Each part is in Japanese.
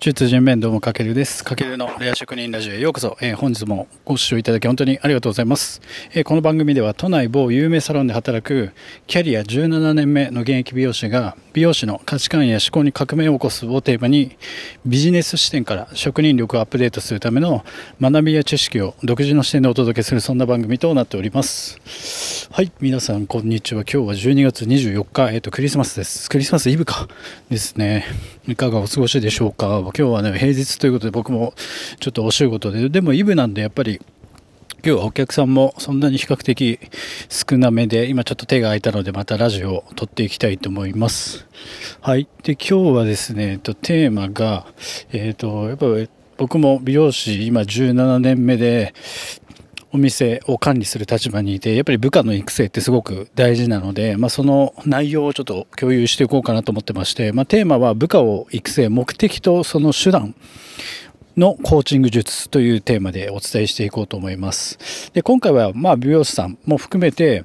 中通人面どうもかけるです。かけるのレア職人ラジオへようこそ、えー、本日もご視聴いただき本当にありがとうございます、えー、この番組では都内某有名サロンで働くキャリア17年目の現役美容師が美容師の価値観や思考に革命を起こすをテーマにビジネス視点から職人力をアップデートするための学びや知識を独自の視点でお届けするそんな番組となっております。はい、皆さんこんにちは。今日は12月24日、えっ、ー、とクリスマスです。クリスマスイブかですね。いかがお過ごしでしょうか。今日はね、平日ということで僕もちょっとお仕事で、でもイブなんでやっぱり今日はお客さんもそんなに比較的少なめで、今ちょっと手が空いたのでまたラジオを撮っていきたいと思います。はい。で、今日はですね、えっと、テーマが、えっ、と、やっぱ僕も美容師今17年目で、お店を管理する立場にいてやっぱり部下の育成ってすごく大事なので、まあ、その内容をちょっと共有していこうかなと思ってまして、まあ、テーマは部下を育成目的とその手段のコーチング術というテーマでお伝えしていこうと思います。で今回はまあ美容師さんも含めて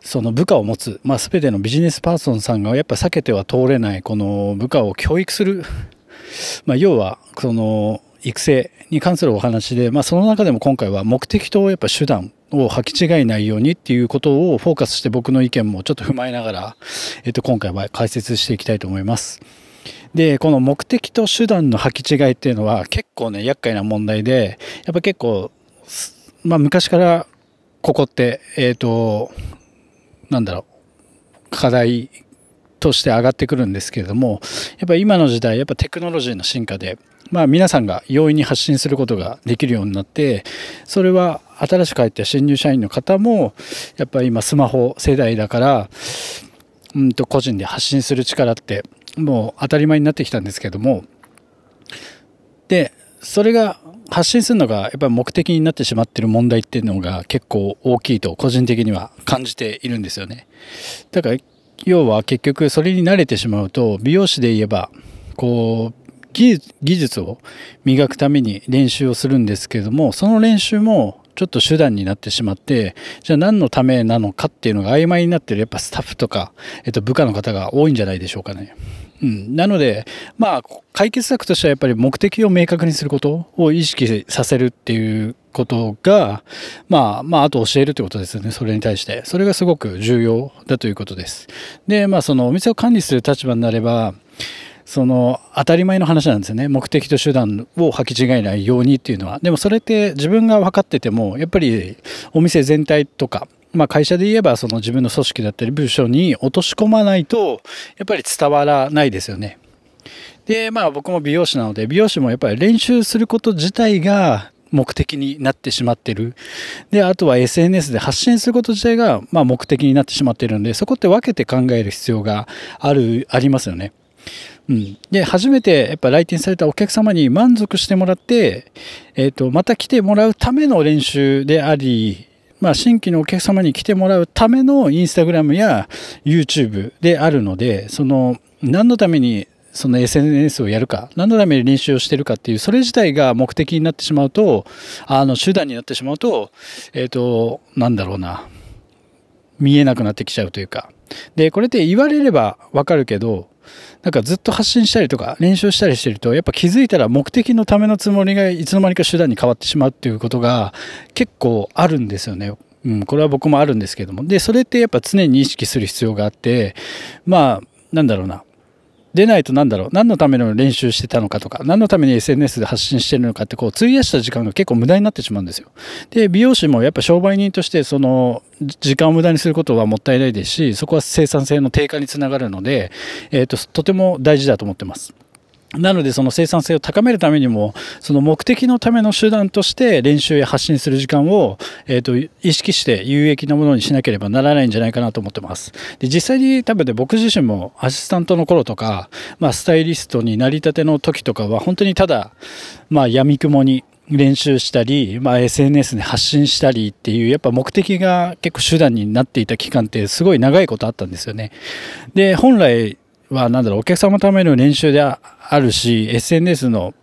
その部下を持つ、まあ、全てのビジネスパーソンさんがやっぱ避けては通れないこの部下を教育する、まあ、要はその育成に関するお話で、まあ、その中でも今回は目的とやっぱ手段を履き違えないようにっていうことをフォーカスして僕の意見もちょっと踏まえながら、えっと、今回は解説していきたいと思います。で、この目的と手段の履き違いっていうのは結構ね、厄介な問題で、やっぱ結構、まあ昔からここって、えっ、ー、と、なんだろう、課題として上がってくるんですけれども、やっぱ今の時代、やっぱテクノロジーの進化で、まあ、皆さんが容易に発信することができるようになってそれは新しく入った新入社員の方もやっぱり今スマホ世代だからうんと個人で発信する力ってもう当たり前になってきたんですけどもでそれが発信するのがやっぱり目的になってしまってる問題っていうのが結構大きいと個人的には感じているんですよね。だから要は結局それに慣れてしまうと美容師で言えばこう技術を磨くために練習をするんですけれどもその練習もちょっと手段になってしまってじゃあ何のためなのかっていうのが曖昧になってるやっぱスタッフとか、えっと、部下の方が多いんじゃないでしょうかね。うん、なのでまあ解決策としてはやっぱり目的を明確にすることを意識させるっていうことが、まあ、まあ、あと教えるということですよね。それに対して。それがすごく重要だということです。で、まあ、そのお店を管理する立場になれば、その当たり前の話なんですよね目的と手段を履き違えないようにっていうのはでもそれって自分が分かっててもやっぱりお店全体とかまあ、会社で言えばその自分の組織だったり部署に落とし込まないとやっぱり伝わらないですよね。でまあ僕も美容師なので美容師もやっぱり練習すること自体が目的になってしまってる。で、あとは SNS で発信すること自体が、まあ、目的になってしまってるんで、そこって分けて考える必要がある、ありますよね。うん、で初めてやっぱ来店されたお客様に満足してもらって、えーと、また来てもらうための練習であり、まあ、新規のお客様に来てもらうためのインスタグラムや YouTube であるのでその何のためにその SNS をやるか何のために練習をしてるかっていうそれ自体が目的になってしまうとあの手段になってしまうとえっ、ー、となんだろうな見えなくなってきちゃうというか。でこれって言われればわかるけどなんかずっと発信したりとか練習したりしてるとやっぱ気づいたら目的のためのつもりがいつの間にか手段に変わってしまうっていうことが結構あるんですよね。うん、これは僕もあるんですけども。で、それってやっぱ常に意識する必要があって、まあ、なんだろうな。出ないと何だろう？何のための練習してたのかとか？何のために SNS で発信してるのかってこう費やした時間が結構無駄になってしまうんですよ。で美容師もやっぱ商売人としてその時間を無駄にすることはもったいないですしそこは生産性の低下につながるので、えー、ととても大事だと思ってます。なのでその生産性を高めるためにもその目的のための手段として練習や発信する時間を、えーと、意識して有益なものにしなければならないんじゃないかなと思ってます。で実際に多分ね僕自身もアシスタントの頃とか、まあ、スタイリストになりたての時とかは本当にただ、まあ、闇雲に練習したり、まあ、SNS で発信したりっていうやっぱ目的が結構手段になっていた期間ってすごい長いことあったんですよね。で本来は何だろうお客様のための練習であるし SNS の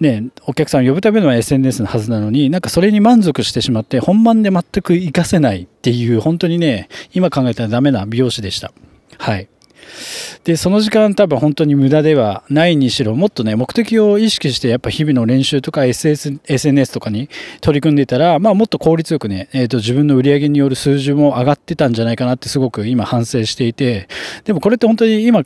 ね、お客さんを呼ぶための SNS のはずなのになんかそれに満足してしまって本番で全く活かせないっていう本当にね今考えたらダメな美容師でした。はい。でその時間多分本当に無駄ではないにしろもっとね目的を意識してやっぱ日々の練習とか SS SNS とかに取り組んでいたら、まあ、もっと効率よくね、えーと、自分の売り上げによる数字も上がってたんじゃないかなってすごく今反省していてでもこれって本当に今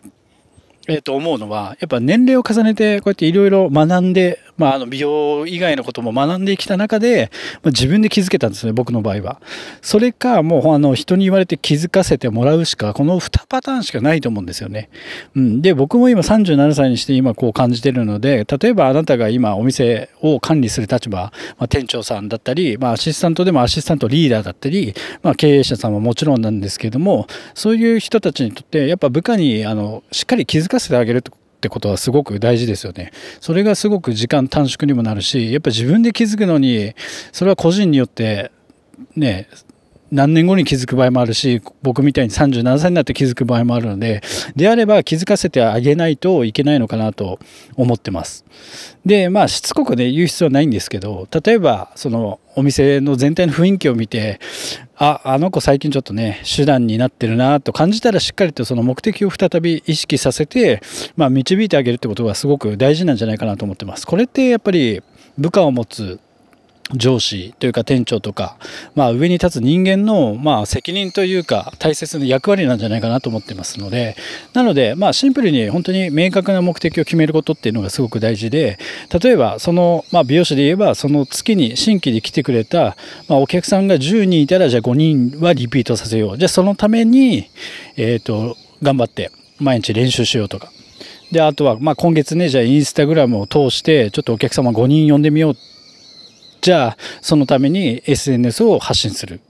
えー、と思うのはやっぱ年齢を重ねてこうやっていろいろ学んでまあ、あの美容以外のことも学んできた中で、まあ、自分で気づけたんですね僕の場合は。それかもうあの人に言われて気づかせてもらうしかこの2パターンしかないと思うんですよね、うん、で僕も今37歳にして今こう感じてるので例えばあなたが今お店を管理する立場、まあ、店長さんだったり、まあ、アシスタントでもアシスタントリーダーだったり、まあ、経営者さんももちろんなんですけどもそういう人たちにとってやっぱ部下にあのしっかり気づかせてあげるってってことはすごく大事ですよね。それがすごく時間短縮にもなるし、やっぱ自分で気づくのに、それは個人によってね、何年後に気づく場合もあるし僕みたいに37歳になって気づく場合もあるのでであれば気づかせてあげないといけないのかなと思ってます。でまあしつこくね言う必要はないんですけど例えばそのお店の全体の雰囲気を見てああの子最近ちょっとね手段になってるなと感じたらしっかりとその目的を再び意識させて、まあ、導いてあげるってことがすごく大事なんじゃないかなと思ってます。これってやっぱり部下を持つ上司というか店長とか、まあ、上に立つ人間の、まあ、責任というか大切な役割なんじゃないかなと思ってますのでなので、まあ、シンプルに本当に明確な目的を決めることっていうのがすごく大事で例えばその、まあ、美容師で言えばその月に新規で来てくれた、まあ、お客さんが10人いたらじゃあ5人はリピートさせよう。じゃあそのために、えーと、頑張って毎日練習しようとか。であとは、まあ、今月ねじゃあインスタグラムを通してちょっとお客様5人呼んでみようっじゃあそのために SNS を発信する。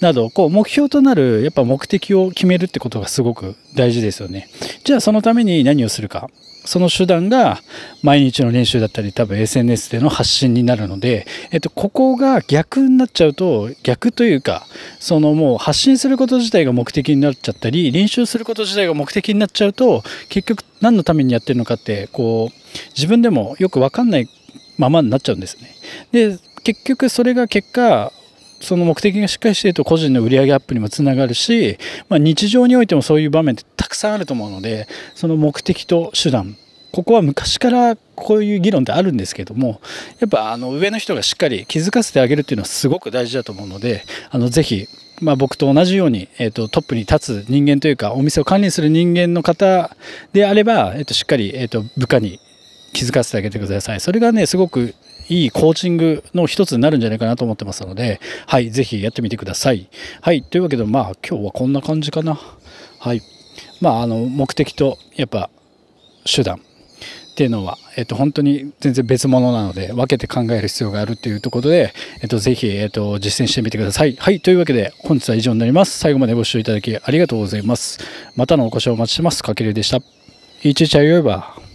などこう目標となるやっぱ目的を決めるってことがすごく大事ですよね。じゃあそのために何をするか。その手段が毎日の練習だったり多分 SNS での発信になるので、えっと、ここが逆になっちゃうと逆というかそのもう発信すること自体が目的になっちゃったり練習すること自体が目的になっちゃうと結局何のためにやってるのかってこう自分でもよく分かんないままになっちゃうんですね。で結局それが結果その目的がしっかりしていると個人の売上アップにもつながるし、まあ、日常においてもそういう場面ってたくさんあると思うのでその目的と手段ここは昔からこういう議論ってあるんですけどもやっぱあの上の人がしっかり気づかせてあげるっていうのはすごく大事だと思うのであのぜひ、まあ、僕と同じように、えーと、トップに立つ人間というかお店を管理する人間の方であれば、えーと、しっかり、えーと部下に気づかせてあげてください。それがねすごくいいコーチングの一つになるんじゃないかなと思ってますので、はい、ぜひやってみてください。はい、というわけで、まあ、今日はこんな感じかな。はい。まあ、あの、目的と、やっぱ、手段っていうのは、えっと、本当に全然別物なので、分けて考える必要があるっていうところで、えっと、ぜひ、えっと、実践してみてください。はい、というわけで、本日は以上になります。最後までご視聴いただきありがとうございます。またのお越しをお待ちしてます。かけるでした。いちいちゃよえば。